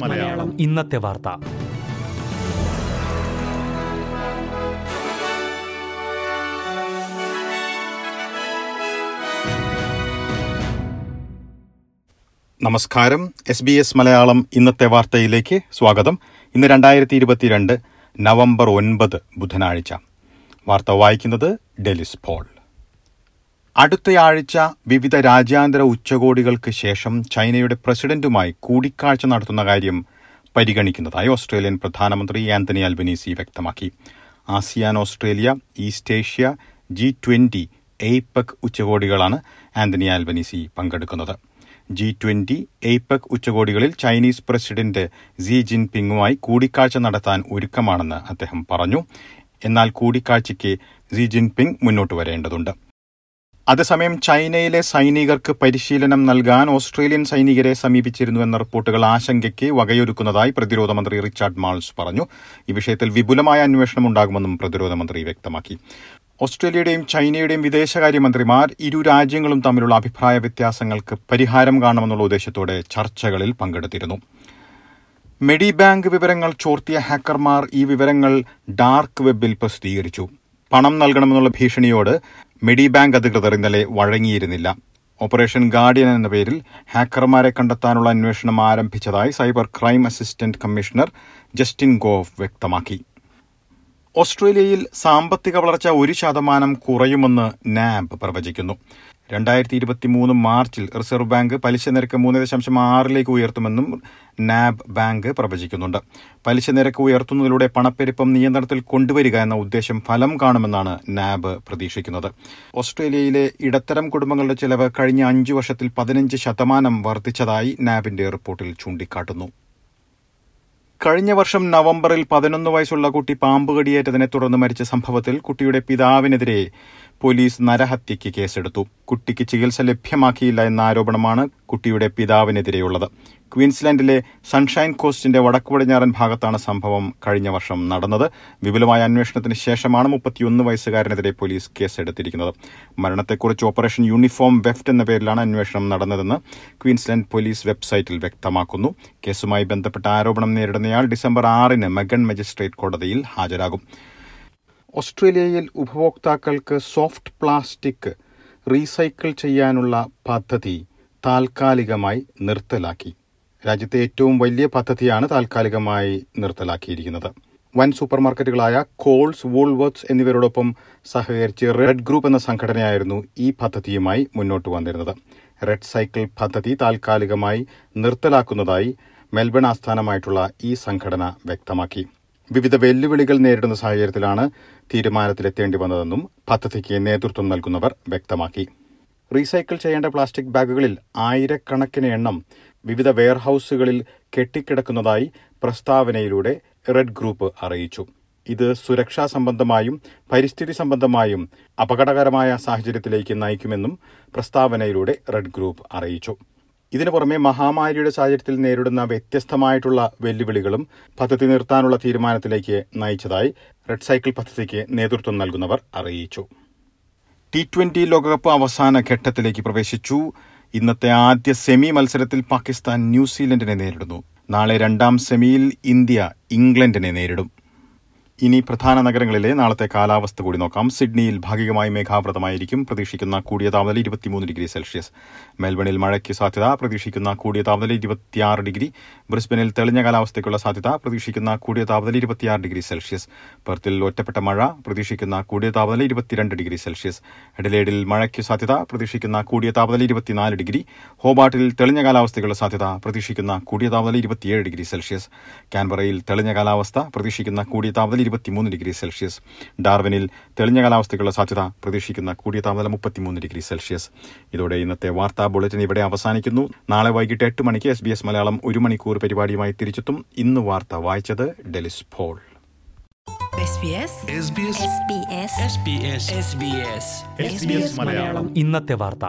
മലയാളം. ഇന്നത്തെ വാർത്ത. നമസ്കാരം. എസ് ബി എസ് മലയാളം ഇന്നത്തെ വാർത്തയിലേക്ക് സ്വാഗതം. ഇന്ന് രണ്ടായിരത്തി ഇരുപത്തിരണ്ട് നവംബർ ഒൻപത് ബുധനാഴ്ച. വാർത്ത വായിക്കുന്നത് ഡെലിസ് പോൾ. അടുത്തയാഴ്ച വിവിധ രാജ്യാന്തര ഉച്ചകോടികൾക്ക് ശേഷം ചൈനയുടെ പ്രസിഡന്റുമായി കൂടിക്കാഴ്ച നടത്തുന്ന കാര്യം പരിഗണിക്കുന്നതായി ഓസ്ട്രേലിയൻ പ്രധാനമന്ത്രി ആന്റണി അൽബനീസി വ്യക്തമാക്കി. ASEAN Australia East Asia G twenty APEC ഉച്ചകോടികളാണ് Anthony Albanese പങ്കെടുക്കുന്നത്. ജി ട്വന്റി എയ്പെക് ഉച്ചകോടികളിൽ ചൈനീസ് പ്രസിഡന്റ് സി ജിൻപിങ്ങുമായി കൂടിക്കാഴ്ച നടത്താൻ ഒരുക്കമാണെന്ന് അദ്ദേഹം പറഞ്ഞു. എന്നാൽ കൂടിക്കാഴ്ചയ്ക്ക് സി ജിൻപിങ് മുന്നോട്ട് വരേണ്ടതുണ്ട്. അതേസമയം ചൈനയിലെ സൈനികർക്ക് പരിശീലനം നൽകാൻ ഓസ്ട്രേലിയൻ സൈനികരെ സമീപിച്ചിരുന്നു എന്ന റിപ്പോർട്ടുകൾ ആശങ്കയ്ക്ക് വകയൊരുക്കുന്നതായി പ്രതിരോധ മന്ത്രി റിച്ചാർഡ് മാൾസ് പറഞ്ഞു. ഈ വിഷയത്തിൽ വിപുലമായ അന്വേഷണം ഉണ്ടാകുമെന്നും പ്രതിരോധ മന്ത്രി വ്യക്തമാക്കി. ഓസ്ട്രേലിയയുടെയും ചൈനയുടെയും വിദേശകാര്യമന്ത്രിമാർ ഇരു രാജ്യങ്ങളും തമ്മിലുള്ള അഭിപ്രായ വ്യത്യാസങ്ങൾക്ക് പരിഹാരം കാണുമെന്നുള്ള ഉദ്ദേശത്തോടെ ചർച്ചകളിൽ പങ്കെടുത്തിരുന്നു. മെഡി ബാങ്ക് വിവരങ്ങൾ ചോർത്തിയ ഹാക്കർമാർ ഈ വിവരങ്ങൾ ഡാർക്ക് വെബിൽ പ്രസിദ്ധീകരിച്ചു. പണം നൽകണമെന്നുള്ള ഭീഷണിയോട് മെഡി ബാങ്ക് അധികൃതർ ഇന്നലെ വഴങ്ങിയിരുന്നില്ല. ഓപ്പറേഷൻ ഗാർഡിയൻ എന്ന പേരിൽ ഹാക്കർമാരെ കണ്ടെത്താനുള്ള അന്വേഷണം ആരംഭിച്ചതായി cyber crime assistant commissioner Justin Gough വ്യക്തമാക്കി. ഓസ്ട്രേലിയയിൽ സാമ്പത്തിക വളർച്ച ഒരു ശതമാനം കുറയുമെന്ന് നാബ് പ്രവചിക്കുന്നു. രണ്ടായിരത്തി ഇരുപത്തി മൂന്ന് മാർച്ചിൽ റിസർവ് ബാങ്ക് പലിശ നിരക്ക് മൂന്ന് ദശാംശം ആറിലേക്ക് ഉയർത്തുമെന്നും നാബ് ബാങ്ക് പ്രവചിക്കുന്നുണ്ട്. പലിശ നിരക്ക് ഉയർത്തുന്നതിലൂടെ പണപ്പെരുപ്പം നിയന്ത്രണത്തിൽ കൊണ്ടുവരിക എന്ന ഉദ്ദേശം ഫലം കാണുമെന്നാണ് നാബ് പ്രതീക്ഷിക്കുന്നത്. ഓസ്ട്രേലിയയിലെ ഇടത്തരം കുടുംബങ്ങളുടെ ചെലവ് കഴിഞ്ഞ അഞ്ചു വർഷത്തിൽ പതിനഞ്ച് ശതമാനം വർദ്ധിച്ചതായി നാബിന്റെ റിപ്പോർട്ടിൽ ചൂണ്ടിക്കാട്ടുന്നു. കഴിഞ്ഞ വർഷം നവംബറിൽ പതിനൊന്ന് വയസ്സുള്ള കുട്ടി പാമ്പ് കടിയേറ്റതിനെ തുടർന്ന് മരിച്ച സംഭവത്തിൽ കുട്ടിയുടെ പിതാവിനെതിരെ പോലീസ് നരഹത്യയ്ക്ക് കേസെടുത്തു. കുട്ടിക്ക് ചികിത്സ ലഭ്യമാക്കിയില്ല എന്ന ആരോപണമാണ് കുട്ടിയുടെ പിതാവിനെതിരെയുള്ളത്. ക്വീൻസ്ലാൻഡിലെ സൺഷൈൻ കോസ്റ്റിന്റെ വടക്കു പടിഞ്ഞാറൻ ഭാഗത്താണ് സംഭവം കഴിഞ്ഞ വർഷം നടന്നത്. വിപുലമായ അന്വേഷണത്തിന് ശേഷമാണ് മുപ്പത്തിയൊന്ന് വയസ്സുകാരനെതിരെ പോലീസ് കേസെടുത്തിരിക്കുന്നത്. മരണത്തെക്കുറിച്ച് ഓപ്പറേഷൻ യൂണിഫോം വെഫ്റ്റ് എന്ന പേരിലാണ് അന്വേഷണം നടന്നതെന്ന് ക്വീൻസ്ലാൻഡ് പോലീസ് വെബ്സൈറ്റിൽ വ്യക്തമാക്കുന്നു. കേസുമായി ബന്ധപ്പെട്ട ആരോപണം നേരിടുന്നയാൾ ഡിസംബർ ആറിന് മെഗൺ മജിസ്ട്രേറ്റ് കോടതിയിൽ ഹാജരാകും. ഓസ്ട്രേലിയയിൽ ഉപഭോക്താക്കൾക്ക് സോഫ്റ്റ് പ്ലാസ്റ്റിക് റീസൈക്കിൾ ചെയ്യാനുള്ള പദ്ധതി താൽക്കാലികമായി നിർത്തലാക്കി. രാജ്യത്തെ ഏറ്റവും വലിയ പദ്ധതിയാണ് താൽക്കാലികമായി നിർത്തലാക്കിയിരിക്കുന്നത്. വൻ സൂപ്പർമാർക്കറ്റുകളായ കോൾസ് വൂൾവർട്സ് എന്നിവരോടൊപ്പം സഹകരിച്ച് റെഡ് ഗ്രൂപ്പ് എന്ന സംഘടനയായിരുന്നു ഈ പദ്ധതിയുമായി മുന്നോട്ട് വന്നിരുന്നത്. റെഡ് സൈക്കിൾ പദ്ധതി താൽക്കാലികമായി നിർത്തലാക്കുന്നതായി മെൽബൺ ആസ്ഥാനമായിട്ടുള്ള ഈ സംഘടന വ്യക്തമാക്കി. വിവിധ വെല്ലുവിളികൾ നേരിടുന്ന സാഹചര്യത്തിലാണ് തീരുമാനത്തിലെത്തേണ്ടി വന്നതെന്നും പദ്ധതിക്ക് നേതൃത്വം നൽകുന്നവർ വ്യക്തമാക്കി. റീസൈക്കിൾ ചെയ്യേണ്ട പ്ലാസ്റ്റിക് ബാഗുകളിൽ ആയിരക്കണക്കിന് എണ്ണം വിവിധ വെയർഹൌസുകളിൽ കെട്ടിക്കിടക്കുന്നതായി പ്രസ്താവനയിലൂടെ റെഡ് ഗ്രൂപ്പ് അറിയിച്ചു. ഇത് സുരക്ഷാ സംബന്ധമായും പരിസ്ഥിതി സംബന്ധമായും അപകടകരമായ സാഹചര്യത്തിലേക്ക് നയിക്കുമെന്നും പ്രസ്താവനയിലൂടെ റെഡ് ഗ്രൂപ്പ് അറിയിച്ചു. ഇതിനു പുറമെ മഹാമാരിയുടെ സാഹചര്യത്തിൽ നേരിടുന്ന വ്യത്യസ്തമായിട്ടുള്ള വെല്ലുവിളികളും പദ്ധതി നിർത്താനുള്ള തീരുമാനത്തിലേക്ക് നയിച്ചതായി റെഡ് സൈക്കിൾ പദ്ധതിക്ക് നേതൃത്വം നൽകുന്നവർ അറിയിച്ചു. ടി ട്വന്റി ലോകകപ്പ് അവസാന ഘട്ടത്തിലേക്ക് പ്രവേശിച്ചു. ഇന്നത്തെ ആദ്യ സെമി മത്സരത്തിൽ പാകിസ്ഥാൻ ന്യൂസിലൻഡിനെ നേരിടുന്നു. നാളെ രണ്ടാം സെമിയിൽ ഇന്ത്യ ഇംഗ്ലണ്ടിനെ നേരിടും. ഇനി പ്രധാന നഗരങ്ങളിലെ നാളത്തെ കാലാവസ്ഥ കൂടി നോക്കാം. സിഡ്നിയിൽ ഭാഗികമായി മേഘാവൃതമായിരിക്കും. പ്രതീക്ഷിക്കുന്ന കൂടിയ താപനില ഇരുപത്തിമൂന്ന് ഡിഗ്രി സെൽഷ്യസ്. മെൽബണിൽ മഴയ്ക്ക് സാധ്യത പ്രതീക്ഷിക്കുന്ന കൂടിയ താപനില ഇരുപത്തിയാറ് ഡിഗ്രി. ബ്രിസ്ബനിൽ തെളിഞ്ഞ കാലാവസ്ഥയ്ക്കുള്ള സാധ്യത പ്രതീക്ഷിക്കുന്ന കൂടിയ താപനില ഇരുപത്തിയാറ് ഡിഗ്രി സെൽഷ്യസ്. പെർത്തിൽ ഒറ്റപ്പെട്ട മഴ പ്രതീക്ഷിക്കുന്ന കൂടിയ താപനില ഇരുപത്തിരണ്ട് ഡിഗ്രി സെൽഷ്യസ്. എഡലേഡിൽ മഴയ്ക്ക് സാധ്യത പ്രതീക്ഷിക്കുന്ന കൂടിയ താപനില ഇരുപത്തിനാല് ഡിഗ്രി. ഹോബാട്ടിൽ തെളിഞ്ഞ കാലാവസ്ഥയ്ക്കുള്ള സാധ്യത പ്രതീക്ഷിക്കുന്ന കൂടിയ താപനില ഇരുപത്തിയേഴ് ഡിഗ്രി സെൽഷ്യസ്. കാൻബറയിൽ തെളിഞ്ഞ കാലാവസ്ഥ പ്രതീക്ഷിക്കുന്ന കൂടിയ താപനില ഇരുപത്തിമൂന്ന് ഡിഗ്രി സെൽഷ്യസ്. ഡാർവിനിൽ തെളിഞ്ഞ കാലാവസ്ഥയ്ക്കുള്ള സാധ്യത പ്രതീക്ഷിക്കുന്ന കൂടിയ താപനില മുപ്പത്തിമൂന്ന് ഡിഗ്രി സെൽഷ്യസ്. ഇതോടെ ഇന്നത്തെ വാർത്താ ബുള്ളറ്റിൻ ഇവിടെ അവസാനിക്കുന്നു. നാളെ വൈകിട്ട് എട്ട് മണിക്ക് എസ് ബി എസ് മലയാളം ഒരു മണിക്കൂർ പരിപാടിയുമായി തിരിച്ചെത്തും. ഇന്ന് വാർത്ത വായിച്ചത് ഡെലിസ് പോൾ. SBS ഇന്നത്തെ വാർത്ത.